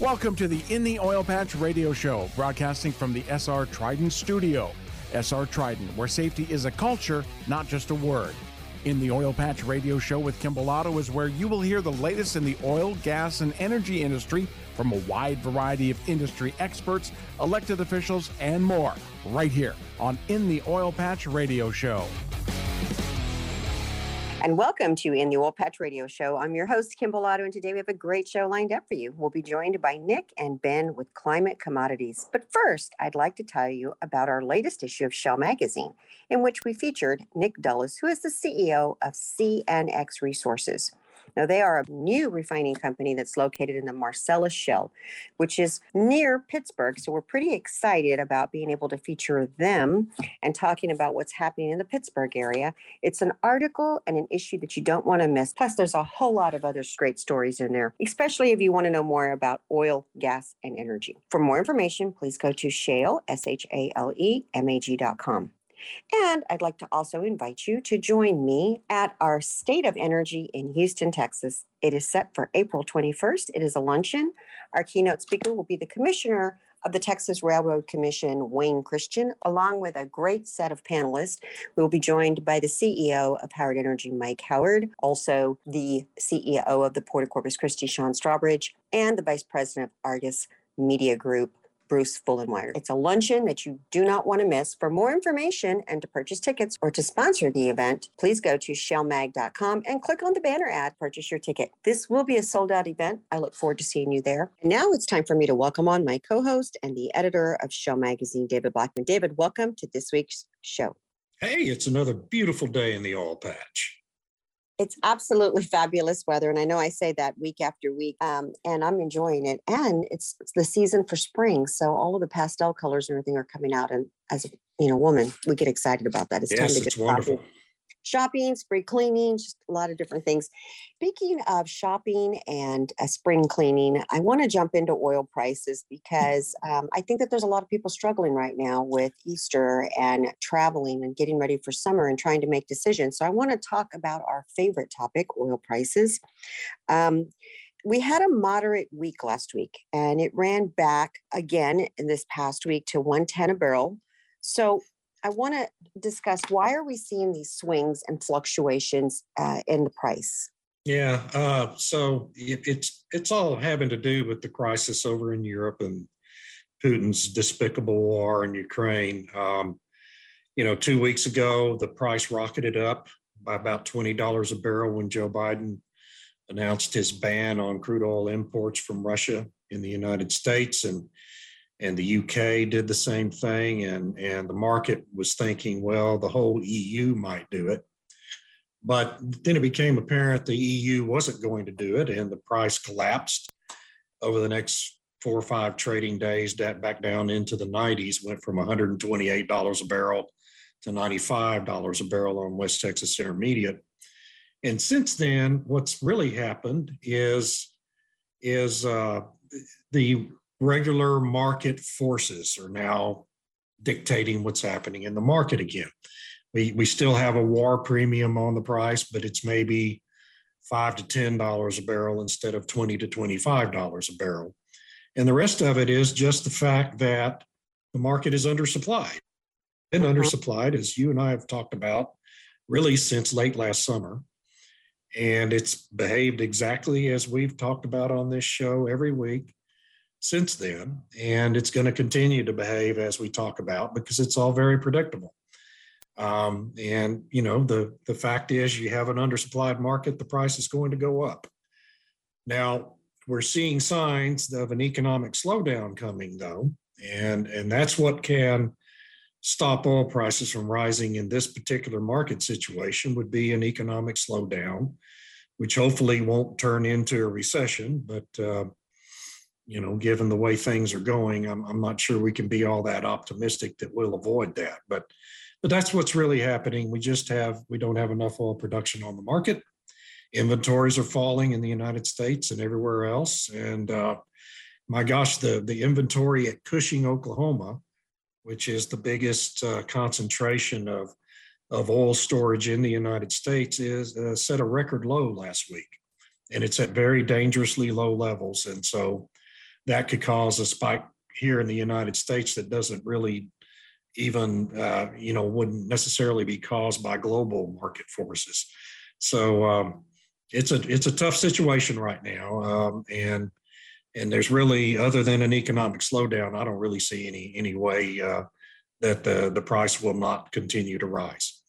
Welcome to the In the Oil Patch radio show, broadcasting from the SR Trident studio. SR Trident, where safety is a culture, not just a word. In the Oil Patch radio show with Kym Bolado is where you will hear the latest in the oil, gas, and energy industry from a wide variety of industry experts, elected officials, and more, right here on In the Oil Patch radio show and welcome to In the Oil Patch Radio Show. I'm your host, Kym Bolado, and today we have a great show lined up for you. We'll be joined by Nick and Ben with Climate Commodities. But first, I'd like to tell you about our latest issue of Shale Magazine, in which we featured Nick Deluliis, who is the CEO of CNX Resources. Now, they are a new refining company that's located in the Marcellus Shale, which is near Pittsburgh. So, we're pretty excited about being able to feature them and talking about what's happening in the Pittsburgh area. It's an article and an issue that you don't want to miss. Plus, there's a whole lot of other great stories in there, especially if you want to know more about oil, gas, and energy. For more information, please go to shale, S H A L E M A G.com. And I'd like to also invite you to join me at our State of Energy in Houston, Texas. It is set for April 21st. It is a luncheon. Our keynote speaker will be the Commissioner of the Texas Railroad Commission, Wayne Christian, along with a great set of panelists. We will be joined by the CEO of Howard Energy, Mike Howard, also the CEO of the Port of Corpus Christi, Sean Strawbridge, and the Vice President of Argus Media Group, Bruce Fullenwire. It's a luncheon that you do not want to miss. For more information and to purchase tickets or to sponsor the event, please go to shalemag.com and click on the banner ad, purchase your ticket. This will be a sold out event. I look forward to seeing you there. And now it's time for me to welcome on my co host and the editor of Shale Magazine, David Blackman. David, welcome to this week's show. Hey, it's another beautiful day in the oil patch it's absolutely fabulous weather and i know i say that week after week um, and i'm enjoying it and it's, it's, the season for spring so all of the pastel colors and everything are coming out and as a you know woman we get excited about that. It's yes, time to get wonderful shopping, spring cleaning, just a lot of different things. Speaking of shopping and uh, spring cleaning, I want to jump into oil prices because um, I think that there's a lot of people struggling right now with Easter and traveling and getting ready for summer and trying to make decisions. So I want to talk about our favorite topic, oil prices. Um, we had a moderate week last week and it ran back again in this past week to 110 a barrel. So I want to discuss why are we seeing these swings and fluctuations uh, in the price? Yeah, uh, so it, it's it's all having to do with the crisis over in Europe and Putin's despicable war in Ukraine. Um, you know, two weeks ago, the price rocketed up by about twenty dollars a barrel when Joe Biden announced his ban on crude oil imports from Russia in the United States, and and the UK did the same thing, and and the market was thinking, well, the whole EU might do it, but then it became apparent the EU wasn't going to do it, and the price collapsed over the next four or five trading days. That back down into the 90s, went from 128 dollars a barrel to 95 dollars a barrel on West Texas Intermediate, and since then, what's really happened is is uh, the regular market forces are now dictating what's happening in the market again. We, we still have a war premium on the price, but it's maybe five to ten dollars a barrel instead of twenty to twenty-five dollars a barrel. And the rest of it is just the fact that the market is undersupplied. Been mm-hmm. undersupplied, as you and I have talked about, really since late last summer. And it's behaved exactly as we've talked about on this show every week since then. And it's going to continue to behave as we talk about because it's all very predictable. Um, and you know the the fact is you have an undersupplied market the price is going to go up now we're seeing signs of an economic slowdown coming though and and that's what can stop oil prices from rising in this particular market situation would be an economic slowdown which hopefully won't turn into a recession but uh, you know, given the way things are going, I'm, I'm not sure we can be all that optimistic that we'll avoid that. But but that's what's really happening. We just have we don't have enough oil production on the market. Inventories are falling in the United States and everywhere else. And uh, my gosh, the the inventory at Cushing, Oklahoma, which is the biggest uh, concentration of of oil storage in the United States, is uh, set a record low last week, and it's at very dangerously low levels. And so that could cause a spike here in the United States that doesn't really even, uh, you know, wouldn't necessarily be caused by global market forces. So um, it's a it's a tough situation right now, um, and and there's really other than an economic slowdown, I don't really see any any way uh, that the the price will not continue to rise.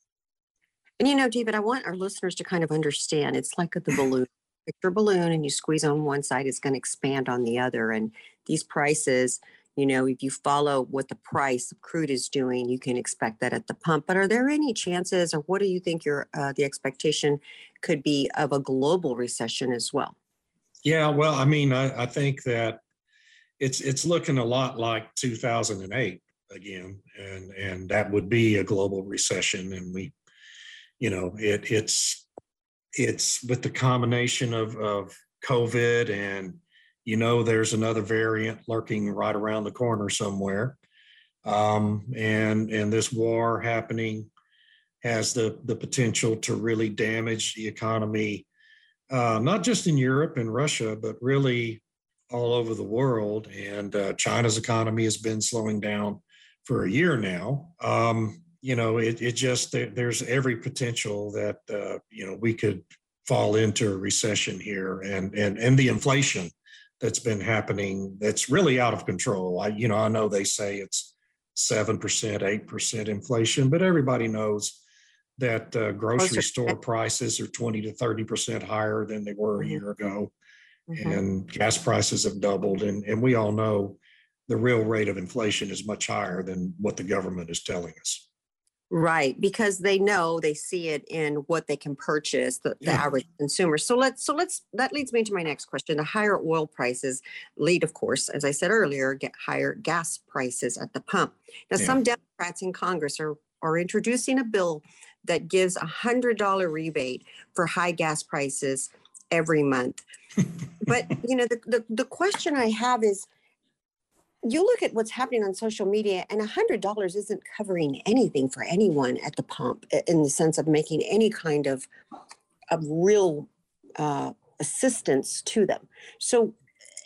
And you know, David, I want our listeners to kind of understand. It's like the balloon. Picture balloon, and you squeeze on one side, it's going to expand on the other, and these prices you know if you follow what the price of crude is doing you can expect that at the pump but are there any chances or what do you think your uh, the expectation could be of a global recession as well? Yeah well i mean I, I think that it's it's looking a lot like 2008 again and and that would be a global recession and we you know it it's it's with the combination of of covid and you know there's another variant lurking right around the corner somewhere. Um, and and this war happening has the the potential to really damage the economy uh, not just in Europe and Russia but really all over the world. And uh, China's economy has been slowing down for a year now. Um, you know it, it just there's every potential that uh, you know we could fall into a recession here and and and the inflation that's been happening that's really out of control. I, you know, I know they say it's 7%, 8% inflation, but everybody knows that uh, grocery store prices are 20 to 30% higher than they were a mm-hmm. year ago. Mm-hmm. And gas prices have doubled. And, and we all know the real rate of inflation is much higher than what the government is telling us. Right, because they know they see it in what they can purchase, the, the yeah. average consumer. So let's so let's that leads me to my next question. The higher oil prices lead, of course, as I said earlier, get higher gas prices at the pump. Now, yeah. some Democrats in Congress are are introducing a bill that gives a hundred dollar rebate for high gas prices every month. but you know, the, the the question I have is you look at what's happening on social media and $100 isn't covering anything for anyone at the pump in the sense of making any kind of, of real uh, assistance to them. So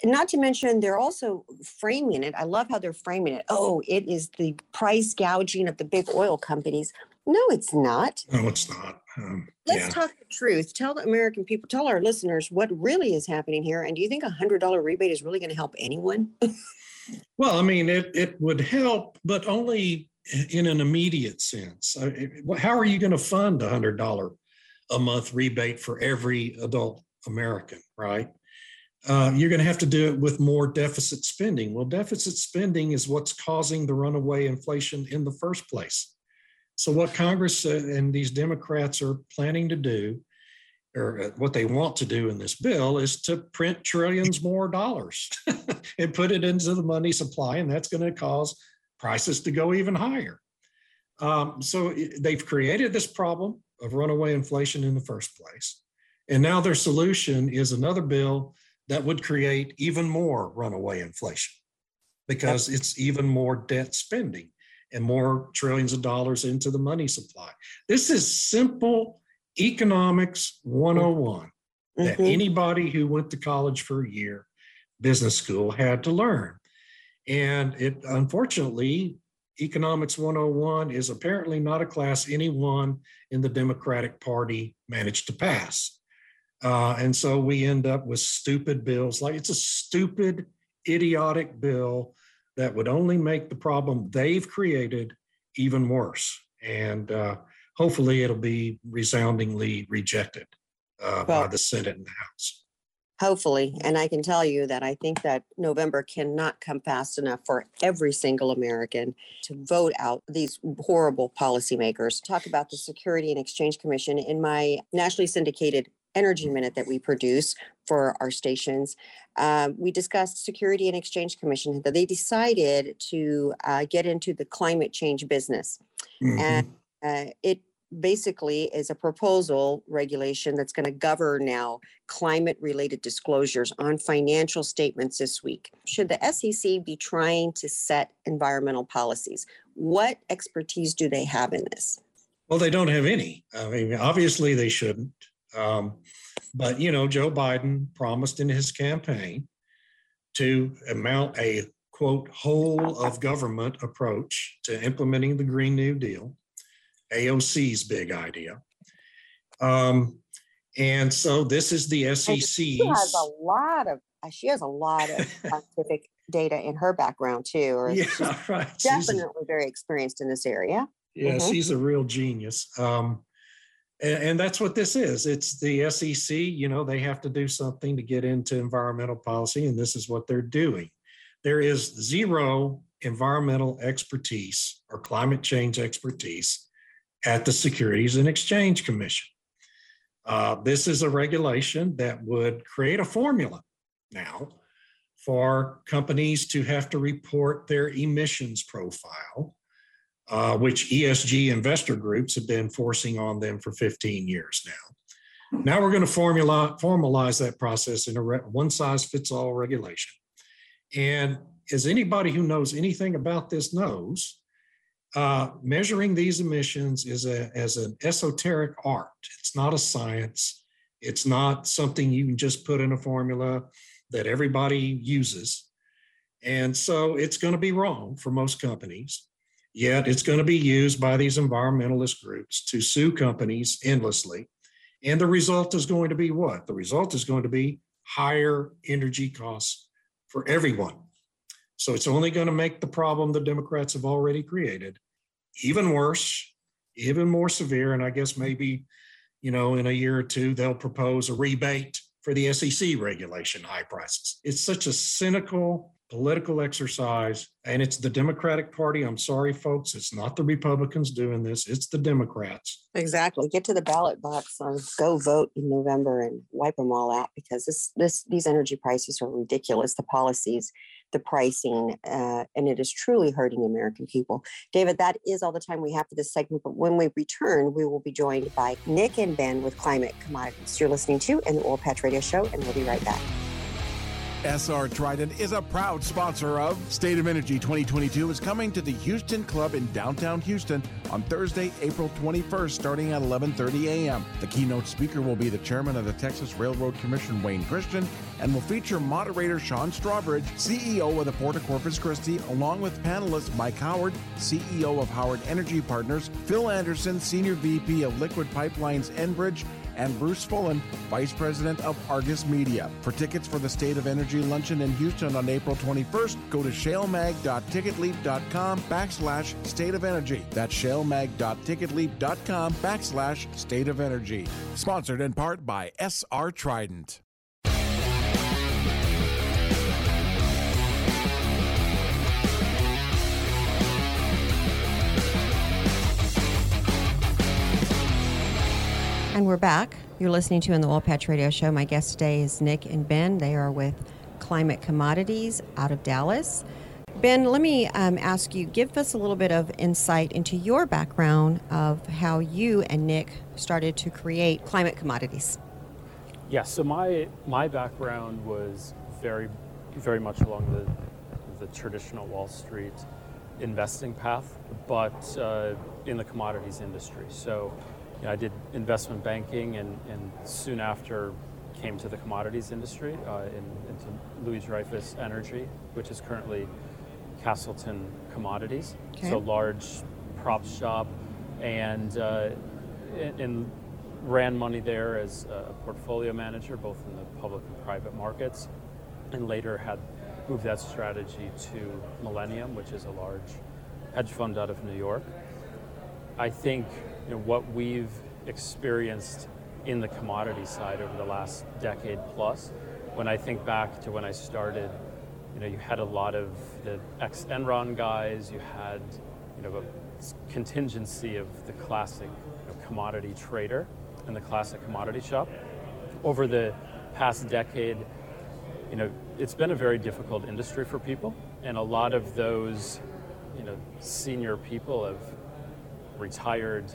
not to mention they're also framing it. I love how they're framing it. Oh it is the price gouging of the big oil companies. No it's not. No it's not. Um, let's yeah. talk the truth. Tell the american people tell our listeners what really is happening here and do you think a hundred dollar rebate is really going to help anyone Well, I mean, it, it would help, but only in an immediate sense. How are you going to fund a $100 a month rebate for every adult American, right? Uh, you're going to have to do it with more deficit spending. Well, deficit spending is what's causing the runaway inflation in the first place. So, what Congress uh, and these Democrats are planning to do or uh, what they want to do in this bill is to print trillions more dollars and put it into the money supply, and that's going to cause prices to go even higher. Um, so they've created this problem of runaway inflation in the first place. And now their solution is another bill that would create even more runaway inflation because it's even more debt spending and more trillions of dollars into the money supply. This is simple economics 101 mm-hmm. that anybody who went to college for a year, business school, had to learn. And it unfortunately, economics 101 is apparently not a class anyone in the Democratic Party managed to pass. Uh, and so we end up with stupid bills like it's a stupid, idiotic bill that would only make the problem they've created even worse. And uh, hopefully it'll be resoundingly rejected uh, well, by the Senate and the House. Hopefully. And I can tell you that I think that November cannot come fast enough for every single American to vote out these horrible policymakers. Talk about the Security and Exchange Commission in my nationally syndicated Energy Minute that we produce for our stations. Uh, we discussed Security and Exchange Commission that they decided to uh, get into the climate change business. Mm-hmm. And uh, it basically is a proposal regulation that's going to govern now climate related disclosures on financial statements this week. Should the SEC be trying to set environmental policies? What expertise do they have in this? Well, they don't have any. I mean, obviously they shouldn't. Um, but, you know, Joe Biden promised in his campaign to mount a quote whole of government approach to implementing the Green New Deal, AOC's big idea. Um, and so this is the SEC. She has a lot of uh, she has a lot of scientific data in her background too, or yeah, right. definitely a, very experienced in this area. Yeah, mm-hmm. she's a real genius. Um, and, and that's what this is. It's the SEC. You know, they have to do something to get into environmental policy, and this is what they're doing. There is zero environmental expertise or climate change expertise at the Securities and Exchange Commission. Uh, this is a regulation that would create a formula now for companies to have to report their emissions profile, uh, which ESG investor groups have been forcing on them for 15 years now. Now we're going to formula, formalize that process in a re- one size fits all regulation. And as anybody who knows anything about this knows, uh, measuring these emissions is a, as an esoteric art. It's not a science. It's not something you can just put in a formula that everybody uses. And so it's going to be wrong for most companies. Yet it's going to be used by these environmentalist groups to sue companies endlessly. And the result is going to be what? The result is going to be higher energy costs for everyone. So it's only going to make the problem the Democrats have already created even worse, even more severe. And I guess maybe, you know, in a year or two, they'll propose a rebate for the SEC regulation high prices. It's such a cynical political exercise, and it's the Democratic Party. I'm sorry, folks, it's not the Republicans doing this, it's the Democrats. Exactly. Get to the ballot box or go vote in November and wipe them all out because this this these energy prices are ridiculous. The policies the pricing, uh, and it is truly hurting American people. David, that is all the time we have for this segment. But when we return, we will be joined by Nick and Ben with Climate Commodities. You're listening to the Oil Patch Radio Show, and we'll be right back. SR Trident is a proud sponsor of State of Energy 2022 is coming to the Houston Club in downtown Houston on Thursday, April 21st starting at 11:30 a.m. The keynote speaker will be the chairman of the Texas Railroad Commission Wayne Christian and will feature moderator Sean Strawbridge, CEO of the Port of Corpus Christi, along with panelists Mike Howard, CEO of Howard Energy Partners, Phil Anderson, Senior VP of Liquid Pipelines Enbridge, and Bruce Fullen, Vice President of Argus Media. For tickets for the State of Energy Luncheon in Houston on April 21st, go to shalemag.ticketleap.com backslash state of energy. That's shalemag.ticketleap.com backslash state of energy. Sponsored in part by SR Trident. And we're back. You're listening to in the Oil Patch Radio Show. My guest today is Nick and Ben. They are with Climate Commodities out of Dallas. Ben, let me um, ask you, give us a little bit of insight into your background of how you and Nick started to create Climate Commodities. Yeah, so my my background was very, very much along the the traditional Wall Street investing path, but uh, in the commodities industry. So you know, I did investment banking and, and soon after came to the commodities industry uh, in, into Louis Dreyfus Energy, which is currently Castleton Commodities. Okay. So large prop shop and, uh, and, and ran money there as a portfolio manager, both in the public and private markets, and later had moved that strategy to Millennium, which is a large hedge fund out of New York. I think you know, what we've experienced in the commodity side over the last decade plus. When I think back to when I started, you know, you had a lot of the ex Enron guys, you had, you know, a contingency of the classic you know, commodity trader and the classic commodity shop. Over the past decade, you know, it's been a very difficult industry for people, and a lot of those, you know, senior people have retired,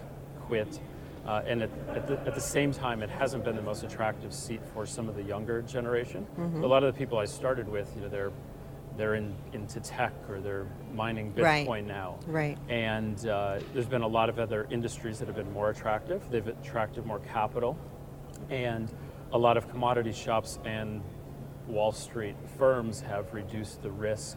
quit. Uh, and at, at, the, at, the, same time, it hasn't been the most attractive seat for some of the younger generation. Mm-hmm. A lot of the people I started with, you know, they're they're in, into tech or they're mining Bitcoin right. now. Right. And uh, there's been a lot of other industries that have been more attractive. They've attracted more capital, and a lot of commodity shops and Wall Street firms have reduced the risk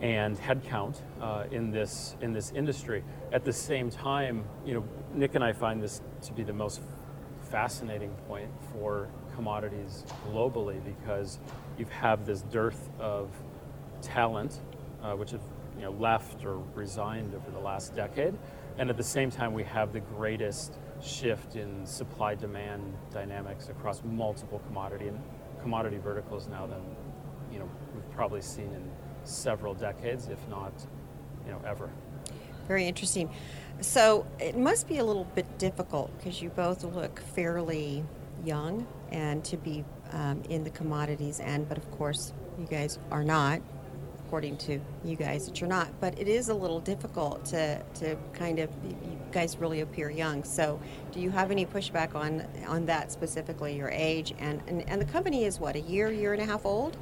and headcount uh, in this in this industry. At the same time, you know, Nick and I find this to be the most fascinating point for commodities globally because you have this dearth of talent, uh, which have you know left or resigned over the last decade, and at the same time we have the greatest shift in supply demand dynamics across multiple commodity and commodity verticals now than you know we've probably seen in several decades, if not you know ever. Very interesting. So it must be a little bit difficult because you both look fairly young and to be um, in the commodities end, but of course you guys are not according to you guys that you're not. But it is a little difficult to, to kind of you guys really appear young. So do you have any pushback on on that specifically, your age and and, and the company is what a year, year and a half old?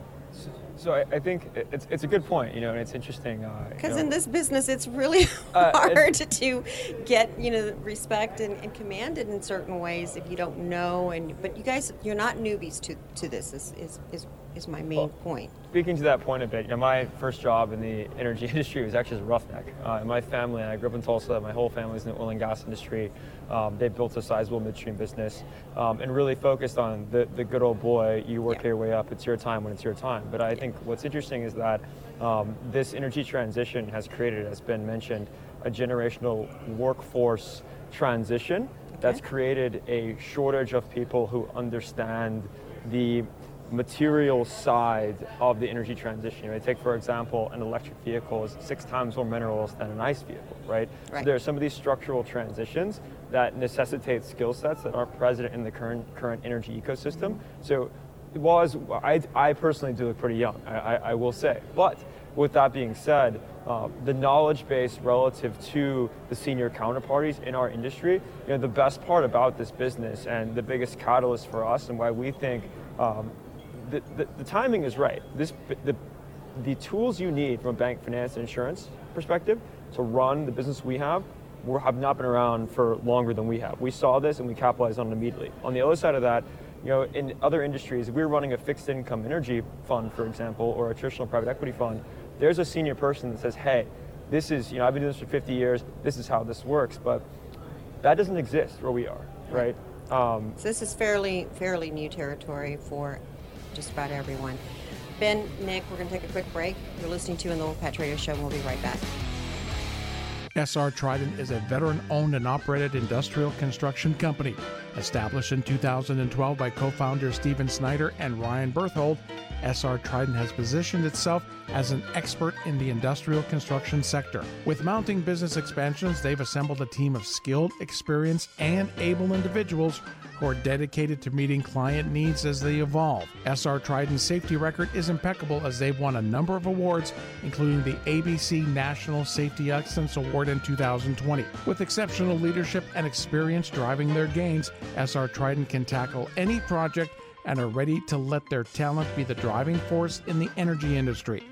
So I, I, think it's, it's a good point, you know, and it's interesting. Because uh, you know, in this business, it's really uh, hard to get you know respect and, and, commanded in certain ways if you don't know. And but you guys, you're not newbies to, to this. Is is, is is my main well, point. Speaking to that point a bit, you know, my first job in the energy industry was actually as a roughneck. Uh, my family, I grew up in Tulsa. My whole family is in the oil and gas industry. Um, they built a sizable midstream business um, and really focused on the, the good old boy. You work yeah. your way up. It's your time when it's your time. But I think what's interesting is that um, this energy transition has created, as Ben mentioned, a generational workforce transition okay. that's created a shortage of people who understand the material side of the energy transition. You know, take, for example, an electric vehicle is six times more minerals than an ICE vehicle, right? right. So there are some of these structural transitions that necessitate skill sets that aren't present in the current current energy ecosystem. So was I, I personally do look pretty young, I, I, I will say. But with that being said, uh, the knowledge base relative to the senior counterparties in our industry, you know, the best part about this business and the biggest catalyst for us and why we think um, the, the, the, timing is right. This, the, the tools you need from a bank finance and insurance perspective to run the business we have have not been around for longer than we have. We saw this and we capitalized on it immediately. On the other side of that, you know, in other industries, if we are running a fixed income energy fund, for example, or a traditional private equity fund, there's a senior person that says, hey, this is, you know, I've been doing this for 50 years, this is how this works, but that doesn't exist where we are, right? Um, so this is fairly fairly new territory for just about everyone. Ben, Nick, we're going to take a quick break. You're listening to in the Oil Patch Radio Show, and we'll be right back. SR Trident is a veteran owned and operated industrial construction company. Established in 2012 by co founders Stephen Snyder and Ryan Berthold, SR Trident has positioned itself as an expert in the industrial construction sector. With mounting business expansions, they've assembled a team of skilled, experienced, and able individuals are dedicated to meeting client needs as they evolve. SR Trident's safety record is impeccable as they've won a number of awards, including the ABC National Safety Excellence Award in 2020. With exceptional leadership and experience driving their gains, SR Trident can tackle any project and are ready to let their talent be the driving force in the energy industry.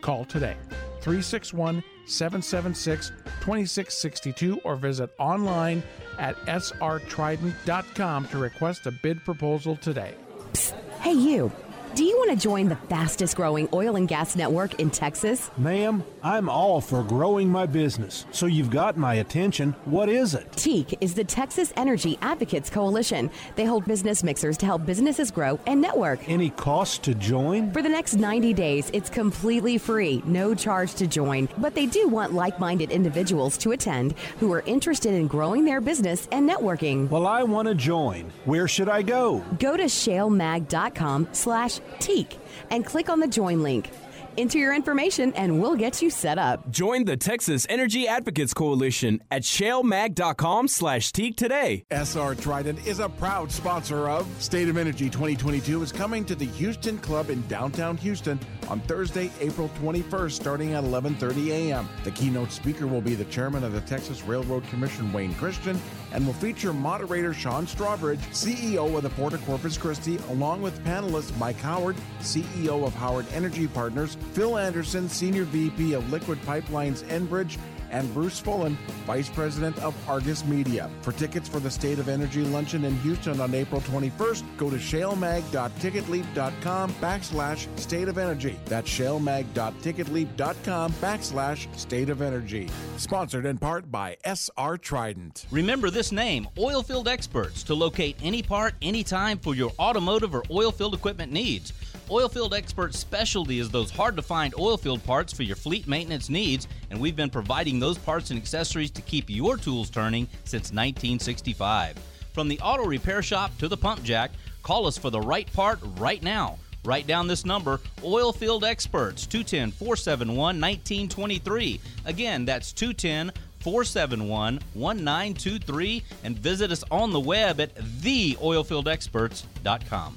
Call today 361 776 2662 or visit online at srtrident.com to request a bid proposal today. Psst. Hey, you. Do you want to join the fastest growing oil and gas network in Texas? Ma'am, I'm all for growing my business, so you've got my attention. What is it? TEAC is the Texas Energy Advocates Coalition. They hold business mixers to help businesses grow and network. Any cost to join? For the next 90 days, it's completely free, no charge to join. But they do want like minded individuals to attend who are interested in growing their business and networking. Well, I want to join. Where should I go? Go to shalemag.com slash TEAC and click on the join link. Enter your information and we'll get you set up. Join the Texas Energy Advocates Coalition at shalemag.com slash TEAC today. SR Trident is a proud sponsor of State of Energy 2022 is coming to the Houston Club in downtown Houston on Thursday, April 21st, starting at 11:30 a.m. The keynote speaker will be the chairman of the Texas Railroad Commission, Wayne Christian, and will feature moderator Sean Strawbridge, CEO of the Port of Corpus Christi, along with panelists Mike Howard, CEO of Howard Energy Partners, Phil Anderson, Senior VP of Liquid Pipelines Enbridge, and Bruce Fullen, Vice President of Argus Media. For tickets for the State of Energy Luncheon in Houston on April 21st, go to shalemag.ticketleap.com backslash state of energy. That's shalemag.ticketleap.com backslash state of energy. Sponsored in part by SR Trident. Remember this name, Oilfield Experts, to locate any part, anytime for your automotive or oilfield equipment needs. Oilfield Experts' specialty is those hard to find oilfield parts for your fleet maintenance needs, and we've been providing those parts and accessories to keep your tools turning since 1965. From the auto repair shop to the pump jack, call us for the right part right now. Write down this number Oilfield Experts, 210 471 1923. Again, that's 210 471 1923. And visit us on the web at theoilfieldexperts.com.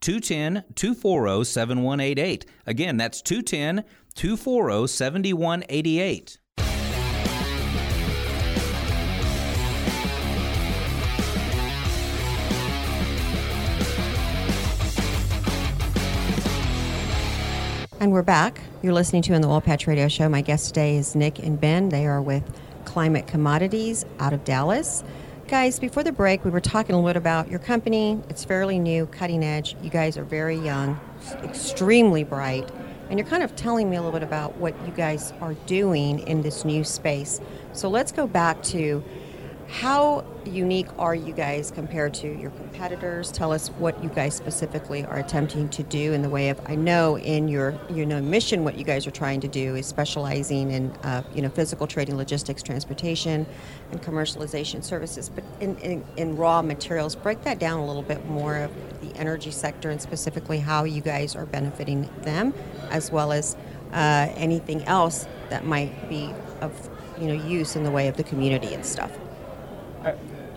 210 240 7188. Again, that's 210 240 7188. And we're back. You're listening to in the Oil Patch Radio Show. My guest today is Nick and Ben. They are with Climate Commodities out of Dallas. Guys, before the break, we were talking a little bit about your company. It's fairly new, cutting edge. You guys are very young, extremely bright. And you're kind of telling me a little bit about what you guys are doing in this new space. So let's go back to how unique are you guys compared to your competitors? Tell us what you guys specifically are attempting to do in the way of. I know in your you know mission, what you guys are trying to do is specializing in uh, you know physical trading, logistics, transportation, and commercialization services. But in, in, in raw materials, break that down a little bit more of the energy sector and specifically how you guys are benefiting them, as well as uh, anything else that might be of you know use in the way of the community and stuff.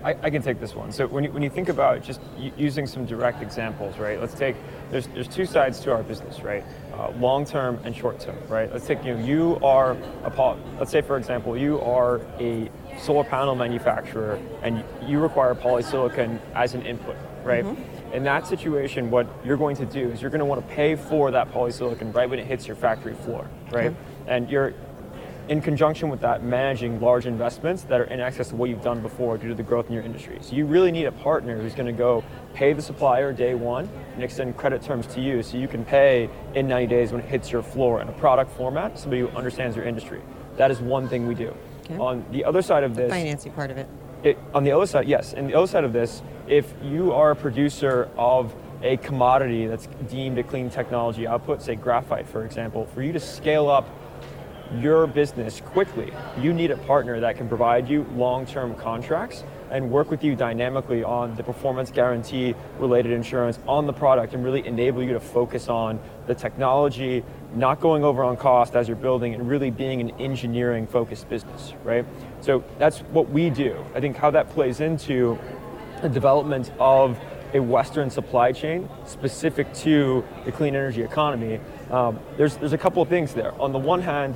I, I, can take this one. So when you, when you think about just using some direct examples, right? Let's take there's there's two sides to our business, right? Uh, long term and short term, right? Let's take you know you are a let's say for example you are a solar panel manufacturer and you require polysilicon as an input, right? Mm-hmm. In that situation, what you're going to do is you're going to want to pay for that polysilicon right when it hits your factory floor, right? And you're in conjunction with that, managing large investments that are in excess of what you've done before due to the growth in your industry. So you really need a partner who's going to go pay the supplier day one and extend credit terms to you so you can pay in 90 days when it hits your floor in a product format, somebody who understands your industry. That is one thing we do. Okay. On the other side of this, the financing part of it. it. On the other side, yes. And the other side of this, if you are a producer of a commodity that's deemed a clean technology output, say graphite, for example, for you to scale up your business quickly, you need a partner that can provide you long term contracts and work with you dynamically on the performance guarantee related insurance on the product and really enable you to focus on the technology, not going over on cost as you're building, and really being an engineering focused business, right? So that's what we do. I think how that plays into the development of a Western supply chain specific to the clean energy economy, um, there's, there's a couple of things there. On the one hand,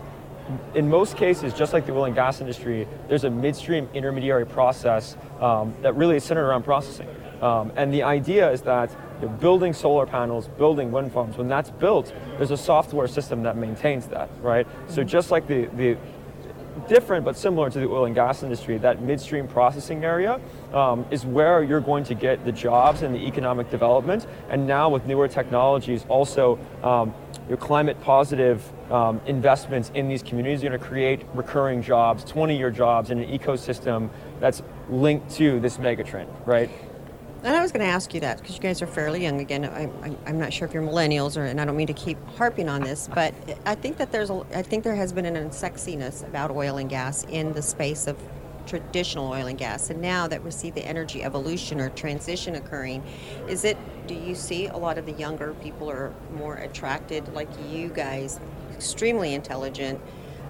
in most cases, just like the oil and gas industry, there's a midstream intermediary process um, that really is centered around processing. Um, and the idea is that you're building solar panels, building wind farms, when that's built, there's a software system that maintains that, right? So just like the, the different but similar to the oil and gas industry, that midstream processing area um, is where you're going to get the jobs and the economic development. And now with newer technologies, also um, your climate positive um, investments in these communities are going to create recurring jobs, 20 year jobs in an ecosystem that's linked to this megatrend, right? And I was going to ask you that because you guys are fairly young. Again, I'm, I'm not sure if you're millennials, or, and I don't mean to keep harping on this, but I think that there's a, I think there has been an unsexiness about oil and gas in the space of traditional oil and gas. And now that we see the energy evolution or transition occurring, is it? Do you see a lot of the younger people are more attracted, like you guys, extremely intelligent?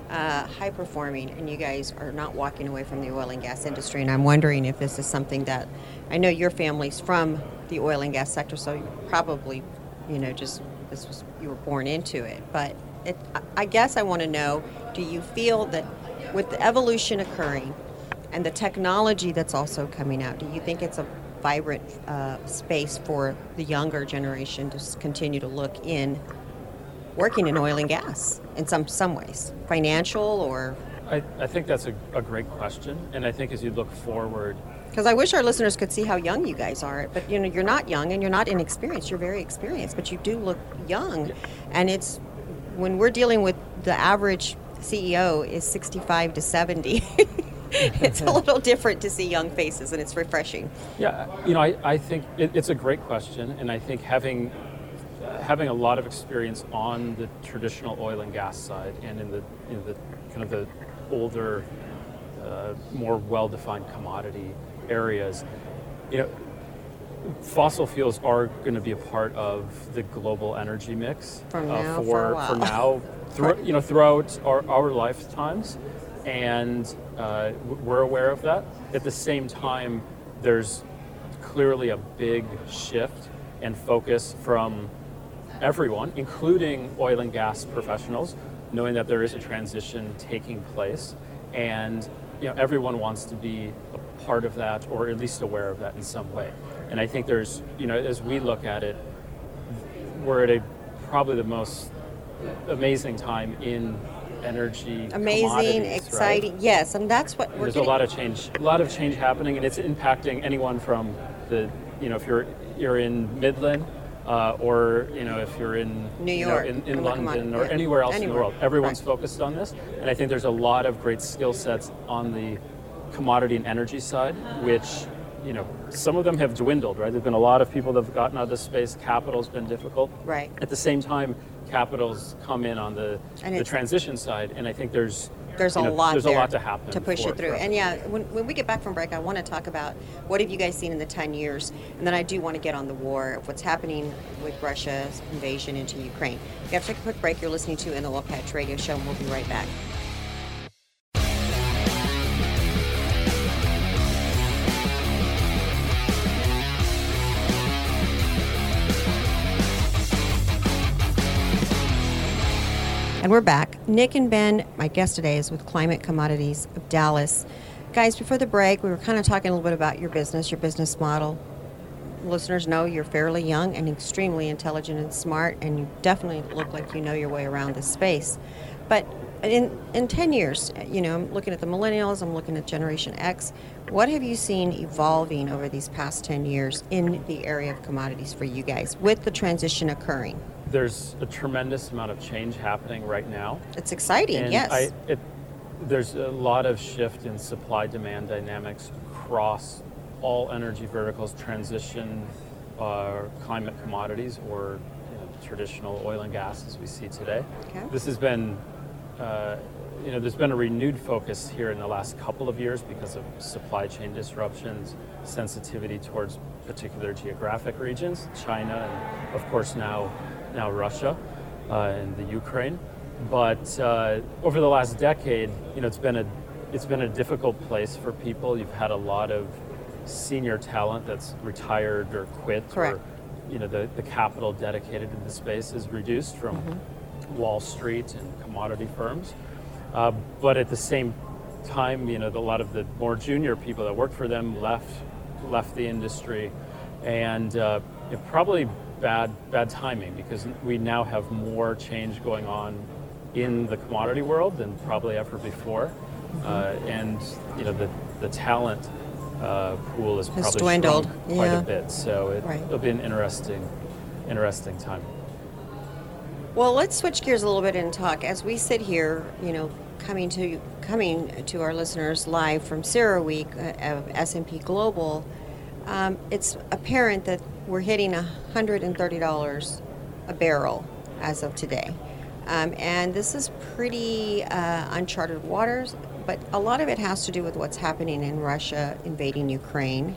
Uh, high performing, and you guys are not walking away from the oil and gas industry. And I'm wondering if this is something that I know your family's from the oil and gas sector, so you probably, you know, just this was you were born into it. But it, I guess I want to know: Do you feel that with the evolution occurring and the technology that's also coming out, do you think it's a vibrant uh, space for the younger generation to continue to look in working in oil and gas in some some ways, financial or? I, I think that's a, a great question, and I think as you look forward, because I wish our listeners could see how young you guys are. But you know, you're not young and you're not inexperienced. You're very experienced, but you do look young. And it's when we're dealing with the average CEO is 65 to 70. it's a little different to see young faces, and it's refreshing. Yeah, you know, I, I think it, it's a great question, and I think having having a lot of experience on the traditional oil and gas side and in the, in the kind of the older, uh, more well-defined commodity areas, you know, fossil fuels are going to be a part of the global energy mix uh, now, for, for, for, now, through, you know, throughout our, our lifetimes, and uh, we're aware of that. At the same time, there's clearly a big shift and focus from everyone, including oil and gas professionals, knowing that there is a transition taking place, and you know everyone wants to be a part of that or at least aware of that in some way. And I think there's, you know, as we look at it, we're at a probably the most amazing time in energy amazing exciting right? yes and that's what there's getting. a lot of change a lot of change happening and it's impacting anyone from the you know if you're you're in midland uh, or you know if you're in New York, you know, in, in London or yeah. anywhere else anywhere. in the world. Everyone's right. focused on this, and I think there's a lot of great skill sets on the commodity and energy side, which you know some of them have dwindled. Right, there've been a lot of people that have gotten out of this space. Capital's been difficult. Right. At the same time, capital's come in on the And the transition side, and I think there's there's you a know, lot there's there a lot to happen to push for- it through. And yeah, when, when we get back from break, I want to talk about what have you guys seen in the 10 years, and then I do want to get on the war of what's happening with Russia's invasion into Ukraine. We have to take a quick break. You're listening to In the Oil Patch Radio Show, and we'll be right back. And we're back. Nick and Ben, my guest today is with Climate Commodities of Dallas. Guys, before the break, we were kind of talking a little bit about your business, your business model. Listeners know you're fairly young and extremely intelligent and smart, and you definitely look like you know your way around this space. But in, in 10 years, you know, I'm looking at the millennials, I'm looking at Generation X. What have you seen evolving over these past 10 years in the area of commodities for you guys with the transition occurring? There's a tremendous amount of change happening right now. It's exciting, And yes. I, it, there's a lot of shift in supply demand dynamics across all energy verticals, transition, uh, climate commodities, or you know, traditional oil and gas as we see today. Okay. This has been, uh, you know, there's been a renewed focus here in the last couple of years because of supply chain disruptions, sensitivity towards particular geographic regions, China, and of course now, now Russia uh, and the Ukraine. But uh, over the last decade, you know, it's been a it's been a difficult place for people. You've had a lot of senior talent that's retired or quit, Correct. or you know, the, the capital dedicated to the space is reduced from Wall Street and commodity firms. Uh, but at the same time, you know, a lot of the more junior people that worked for them left left the industry, and uh, it probably bad bad timing because we now have more change going on in the commodity world than probably ever before, uh, and you know the the talent uh, pool is Has probably dwindled, quite yeah. a bit. So it, Right. it'll be an interesting interesting time. Well, let's switch gears a little bit and talk as we sit here. You know, coming to coming to our listeners live from CERAWeek uh, of S&P Global. Um, it's apparent that we're hitting $130 a barrel as of today, um, and this is pretty uh, uncharted waters. But a lot of it has to do with what's happening in Russia invading Ukraine.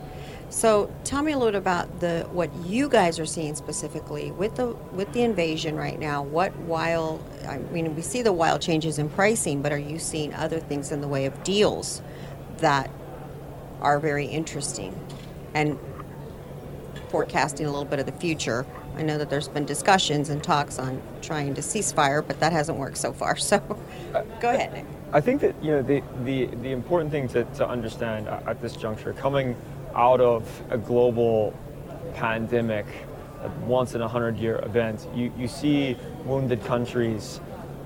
So tell me a little about the what you guys are seeing specifically with the with the invasion right now. What wild I mean we see the wild changes in pricing, but are you seeing other things in the way of deals that are very interesting and forecasting a little bit of the future? I know that there's been discussions and talks on trying to ceasefire, but that hasn't worked so far. So go ahead, Nick. I think that you know the the, the important thing to, to understand at this juncture, coming out of a global pandemic, a once in a hundred year event, you, you see wounded countries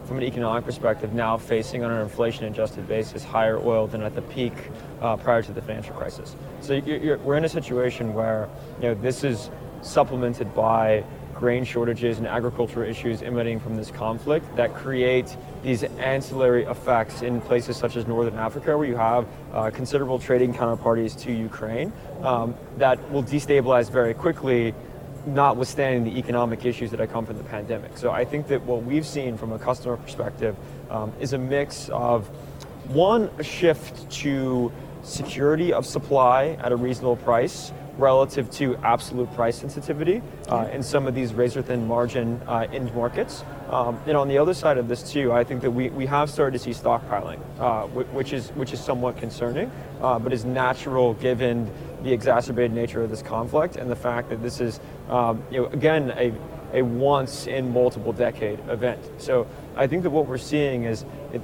from an economic perspective now facing on an inflation adjusted basis higher oil than at the peak uh, prior to the financial crisis. So you're, you're, we're in a situation where you know this is supplemented by grain shortages and agricultural issues emanating from this conflict that create these ancillary effects in places such as northern Africa, where you have uh, considerable trading counterparties to Ukraine um, that will destabilize very quickly, notwithstanding the economic issues that have come from the pandemic. So I think that what we've seen from a customer perspective um, is a mix of one, a shift to security of supply at a reasonable price relative to absolute price sensitivity uh, in some of these razor thin margin uh, end markets. Um, and on the other side of this too, I think that we, we have started to see stockpiling, uh, which is which is somewhat concerning, uh, but is natural given the exacerbated nature of this conflict and the fact that this is, um, you know, again a a once in multiple decade event. So I think that what we're seeing is it,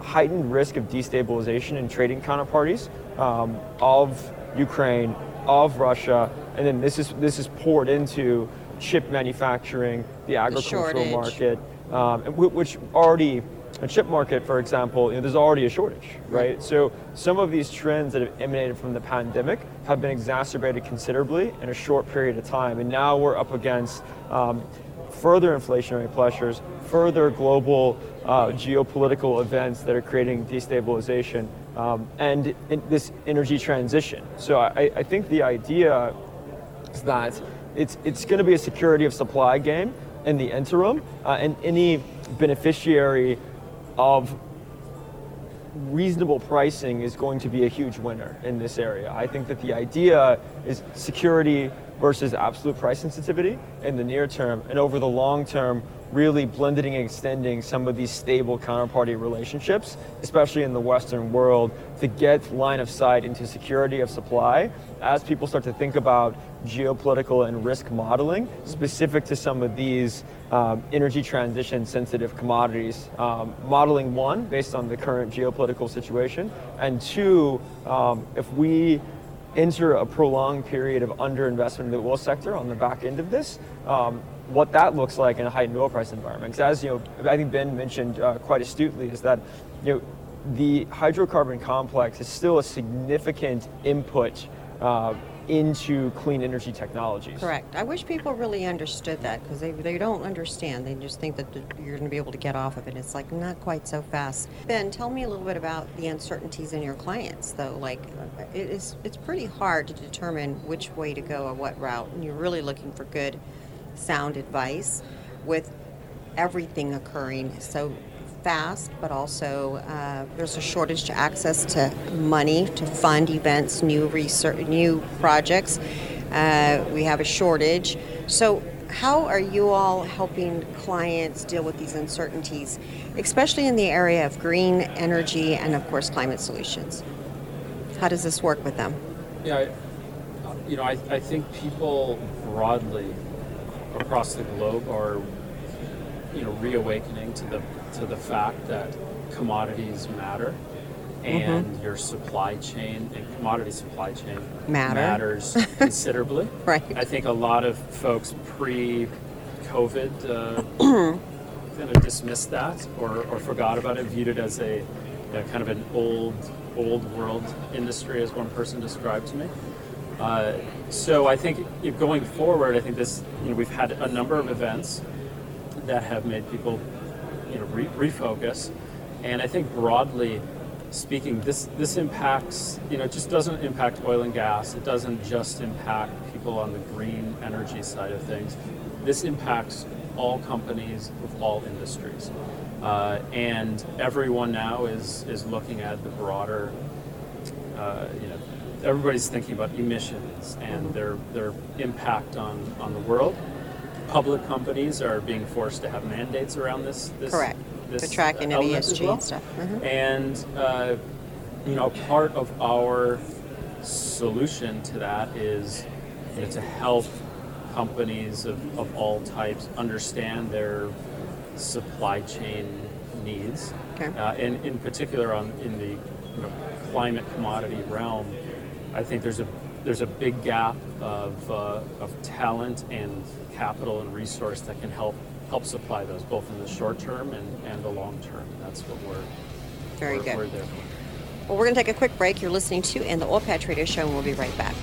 heightened risk of destabilization in trading counterparties um, of Ukraine of Russia, and then this is this is poured into chip manufacturing, the agricultural the market, um, which already a chip market, for example, you know, there's already a shortage, right? So some of these trends that have emanated from the pandemic have been exacerbated considerably in a short period of time, and now we're up against um, further inflationary pressures, further global uh, geopolitical events that are creating destabilization um, and in this energy transition. So I, I, think the idea is that it's, it's going to be a security of supply game in the interim, uh, and any beneficiary of reasonable pricing is going to be a huge winner in this area. I think that the idea is security versus absolute price sensitivity in the near term, and over the long term, really blending and extending some of these stable counterparty relationships, especially in the Western world, to get line of sight into security of supply as people start to think about geopolitical and risk modeling specific to some of these um, energy transition sensitive commodities. Um, modeling one, based on the current geopolitical situation, and two, um, if we enter a prolonged period of underinvestment in the oil sector on the back end of this, um, what that looks like in a heightened oil price environment. Because as you know, I think Ben mentioned uh, quite astutely, is that you know the hydrocarbon complex is still a significant input uh, into clean energy technologies. Correct. I wish people really understood that because they, they don't understand. They just think that you're going to be able to get off of it. It's like not quite so fast. Ben, tell me a little bit about the uncertainties in your clients, though. Like uh, it is, it's pretty hard to determine which way to go or what route, and you're really looking for good, sound advice with everything occurring so fast, but also uh, there's a shortage to access to money to fund events, new research, new projects. Uh, we have a shortage. So, how are you all helping clients deal with these uncertainties, especially in the area of green energy and, of course, climate solutions? How does this work with them? Yeah, you know, I, I think people broadly across the globe are, you know, reawakening to the to the fact that commodities matter and mm-hmm. your supply chain and commodity supply chain matter. matters considerably. right. I think a lot of folks pre COVID uh, kind of dismissed that or, or forgot about it, viewed it as a you know, kind of an old old world industry, as one person described to me. Uh, so I think going forward, I think this you know we've had a number of events that have made people re- refocus. And I think broadly speaking, this this impacts you know it just doesn't impact oil and gas. It doesn't just impact people on the green energy side of things. This impacts all companies of all industries. Uh, and everyone now is is looking at the broader, uh, you know, everybody's thinking about emissions and their their impact on on the world. Public companies are being forced to have mandates around this. this Correct. This The tracking of ESG well. and stuff. Mhm. And uh, you know, part of our solution to that is you know, to help companies of, of all types understand their supply chain needs, Okay. uh, and in particular on in the you know, climate commodity realm. I think there's a there's a big gap of, uh, of talent and capital and resource that can help help supply those both in the short term and, and the long term. That's what we're Very we're, good. we're there for. Well, we're going to take a quick break. You're listening to In the Oil Patch Radio Show, and we'll be right back.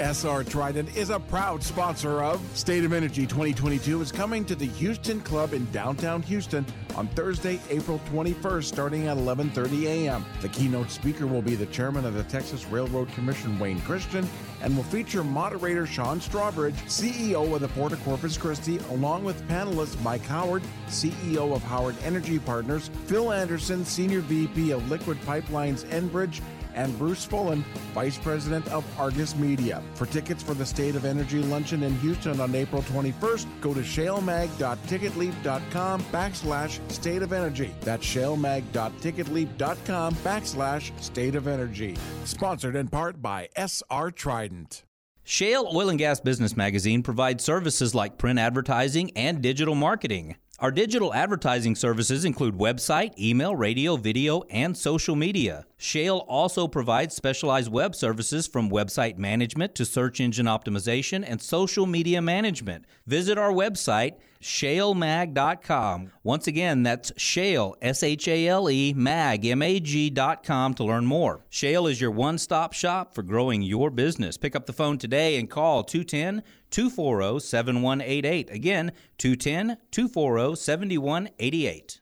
SR Trident is a proud sponsor of State of Energy 2022 is coming to the Houston Club in downtown Houston on Thursday, April 21st starting at 11:30 a.m. The keynote speaker will be the chairman of the Texas Railroad Commission Wayne Christian and will feature moderator Sean Strawbridge, CEO of the Port of Corpus Christi, along with panelists Mike Howard, CEO of Howard Energy Partners, Phil Anderson, Senior VP of Liquid Pipelines Enbridge, and Bruce Fullen, Vice President of Argus Media. For tickets for the State of Energy Luncheon in Houston on April 21st, go to shalemag.ticketleap.com backslash state of energy. That's shalemag.ticketleap.com backslash state of energy. Sponsored in part by SR Trident. Shale Oil and Gas Business Magazine provides services like print advertising and digital marketing. Our digital advertising services include website, email, radio, video, and social media. Shale also provides specialized web services from website management to search engine optimization and social media management. Visit our website, shalemag.com. Once again, that's shale, S H A L E, mag, M A G.com to learn more. Shale is your one stop shop for growing your business. Pick up the phone today and call 210 240 7188. Again, 210 240 7188.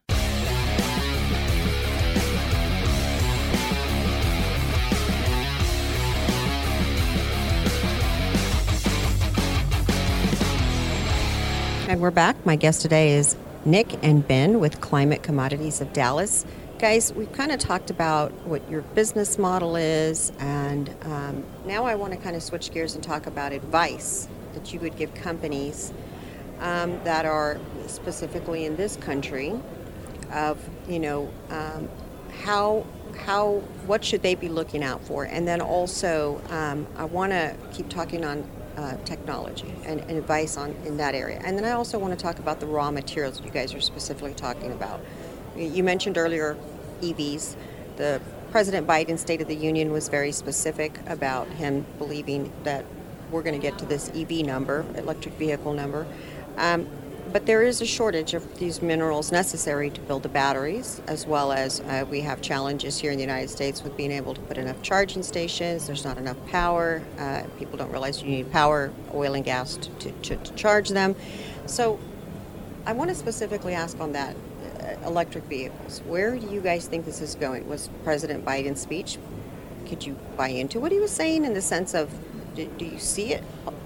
And we're back. My guest today is Nick and Ben with Climate Commodities of Dallas. Guys, we've kind of talked about what your business model is, and um, now I want to kind of switch gears and talk about advice that you would give companies um, that are specifically in this country of, you know, um, how how what should they be looking out for, and then also um, I want to keep talking on uh, technology and, and advice on in that area. And then I also want to talk about the raw materials you guys are specifically talking about. You- mentioned earlier EVs. The President Biden State of the Union was very specific about him believing that we're going to get to this EV number, electric vehicle number. Um, but there is a shortage of these minerals necessary to build the batteries, as well as uh, we have challenges here in the United States with being able to put enough charging stations. There's not enough power. Uh, people don't realize you need power, oil, and gas to, to, to charge them. So I want to specifically ask on that uh, electric vehicles. Where do you guys think this is going? Was President Biden's speech? Could you buy into what he was saying in the sense of, do, do you see it?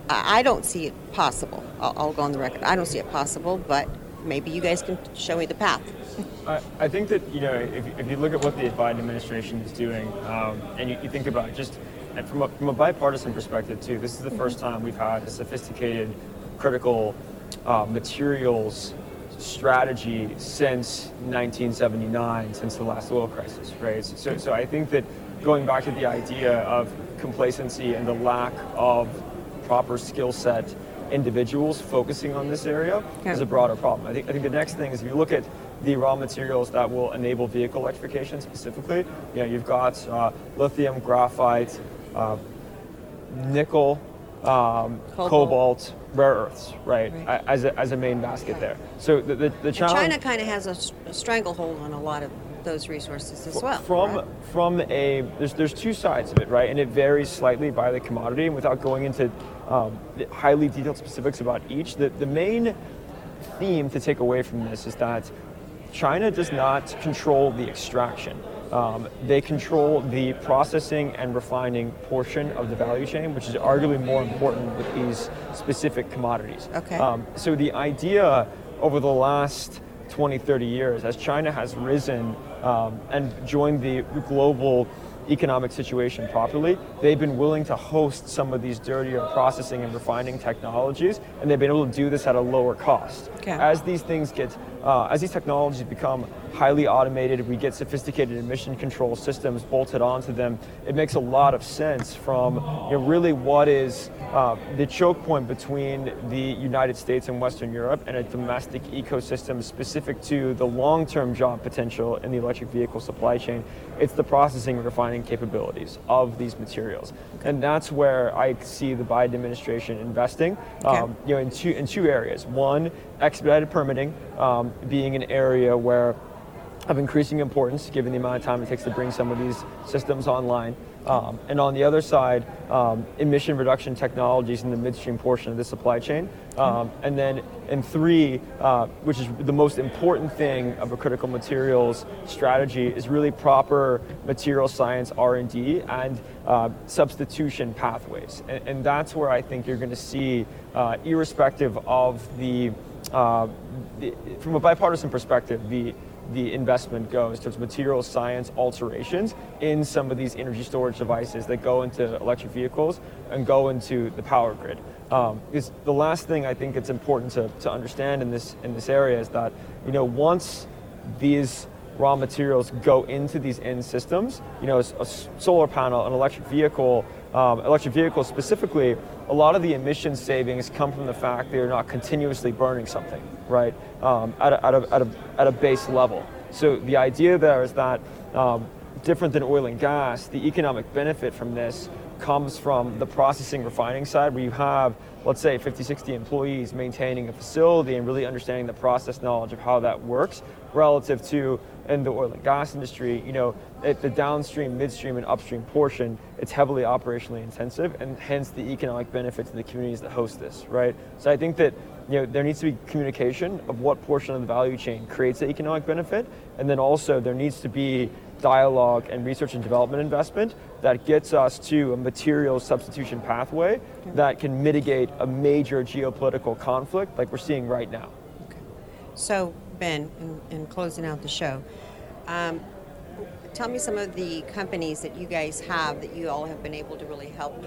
I, don't see it possible. I'll, I'll go on the record. I don't see it possible, but maybe you guys can show me the path. I, I think that you know if, if you look at what the Biden administration is doing, um, and you, you think about just and from a, from a bipartisan perspective too, this is the first time we've had a sophisticated, critical uh, materials strategy since 1979, since the last oil crisis, right? So, so I think that going back to the idea of complacency and the lack of proper skill set individuals focusing on this area Yeah. is a broader problem. I think, I think the next thing is if you look at the raw materials that will enable vehicle electrification specifically, you know, you've got uh, lithium, graphite, uh, nickel, um, Cobalt. cobalt. rare earths, right, Right. As, a, as a main basket there. So the, the, the challenge China kind of has a stranglehold on a lot of those resources as well. from right? from a there's there's two sides of it, right? And it varies slightly by the commodity. And without going into um, highly detailed specifics about each, the the main theme to take away from this is that China does not control the extraction. Um, they control the processing and refining portion of the value chain, which is arguably more important with these specific commodities. Okay. Um, so the idea over the last 20, 30 years, as China has risen um, and joined the global economic situation properly, they've been willing to host some of these dirtier processing and refining technologies, and they've been able to do this at a lower cost. Okay. As these things get, uh, as these technologies become highly automated, we get sophisticated emission control systems bolted onto them. It makes a lot of sense from you know, really what is uh, the choke point between the United States and Western Europe and a domestic ecosystem specific to the long-term job potential in the electric vehicle supply chain. It's the processing and refining capabilities of these materials, and that's where I see the Biden administration investing. Okay. Um, you know, in two in two areas. One, expedited permitting um, being an area where of increasing importance given the amount of time it takes to bring some of these systems online. Um, and on the other side, um, emission reduction technologies in the midstream portion of the supply chain. Um, and then, and three, uh, which is the most important thing of a critical materials strategy, is really proper material science R&D and uh, substitution pathways. And, and that's where I think you're going to see, uh, irrespective of the, uh, the, from a bipartisan perspective, the the investment goes towards material science alterations in some of these energy storage devices that go into electric vehicles and go into the power grid. Um, is the last thing I think it's important to, to understand in this in this area is that you know once these raw materials go into these end systems, you know, a, a solar panel, an electric vehicle, um, electric vehicles specifically, a lot of the emission savings come from the fact they're not continuously burning something, right, um, at, a, at, a, at, a, at a base level. So the idea there is that um, different than oil and gas, the economic benefit from this comes from the processing refining side where you have let's say 50 60 employees maintaining a facility and really understanding the process knowledge of how that works relative to in the oil and gas industry you know at the downstream midstream and upstream portion it's heavily operationally intensive and hence the economic benefit to the communities that host this right so i think that you know there needs to be communication of what portion of the value chain creates the economic benefit and then also there needs to be dialogue and research and development investment that gets us to a material substitution pathway that can mitigate a major geopolitical conflict like we're seeing right now. Okay. So, Ben, in, in closing out the show, um, tell me some of the companies that you guys have that you all have been able to really help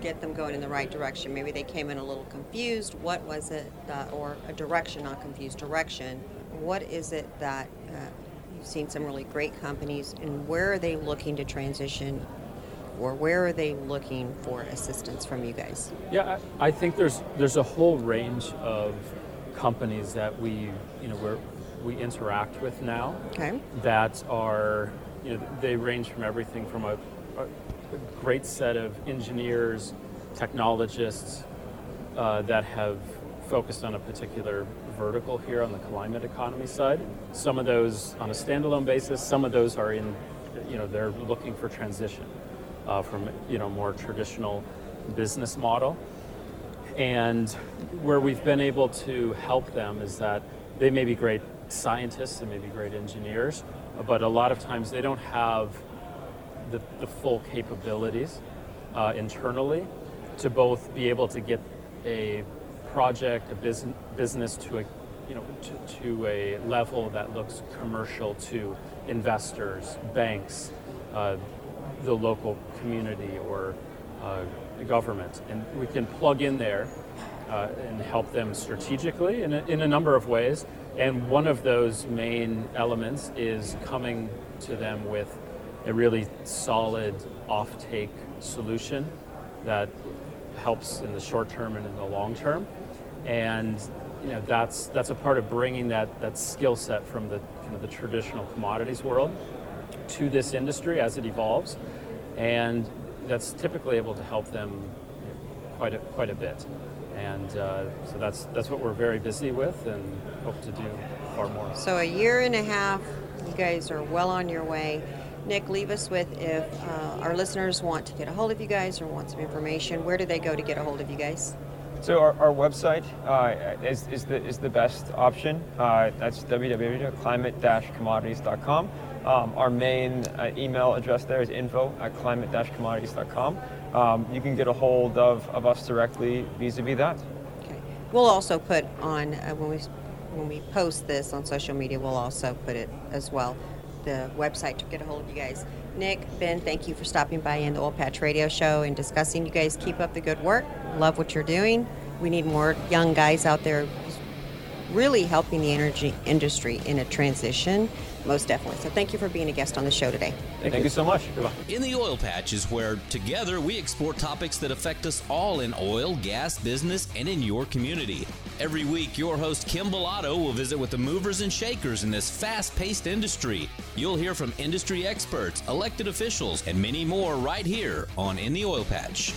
get them going in the right direction. Maybe they came in a little confused. What was it, or a direction, not confused, direction? What is it that uh, you've seen some really great companies, and where are they looking to transition, or where are they looking for assistance from you guys? Yeah, I I think there's there's a whole range of companies that we you know we're, we interact with now Okay. that are you know they range from everything from a, a great set of engineers, technologists uh, that have focused on a particular vertical here on the climate economy side. Some of those on a standalone basis. Some of those are in you know they're looking for transition uh, from you know more traditional business model. And where we've been able to help them is that they may be great scientists and maybe great engineers, but a lot of times they don't have the, the full capabilities uh, internally to both be able to get a project, a business, business to a you know to, to a level that looks commercial to investors, banks, uh, the local community, or uh, government, and we can plug in there uh, and help them strategically in a, in a number of ways. And one of those main elements is coming to them with a really solid offtake solution that helps in the short term and in the long term. And you know that's that's a part of bringing that that skill set from the the traditional commodities world to this industry as it evolves, and that's typically able to help them quite a, quite a bit. And uh, so that's that's what we're very busy with, and hope to do far more. So a year and a half, you guys are well on your way. Nick, leave us with if uh, our listeners want to get a hold of you guys or want some information, where do they go to get a hold of you guys? So our, our website uh, is, is, the, is the best option. Uh, that's www.climate-commodities.com. Um, our main uh, email address there is info at climate-commodities.com. Um, you can get a hold of, of us directly vis-a-vis that. Okay. We'll also put on uh, when we when we post this on social media. We'll also put it as well. the website to get a hold of you guys. Nick, Ben, thank you for stopping by in the Oil Patch Radio Show and discussing. You guys keep up the good work. Love what you're doing. We need more young guys out there really helping the energy industry in a transition most definitely. So thank you for being a guest on the show today. Thank, thank you. you so much. Goodbye. In the Oil Patch is where together we explore topics that affect us all in oil, gas, business, and in your community. Every week, your host Kym Bolado will visit with the movers and shakers in this fast paced industry. You'll hear from industry experts, elected officials, and many more right here on In the Oil Patch.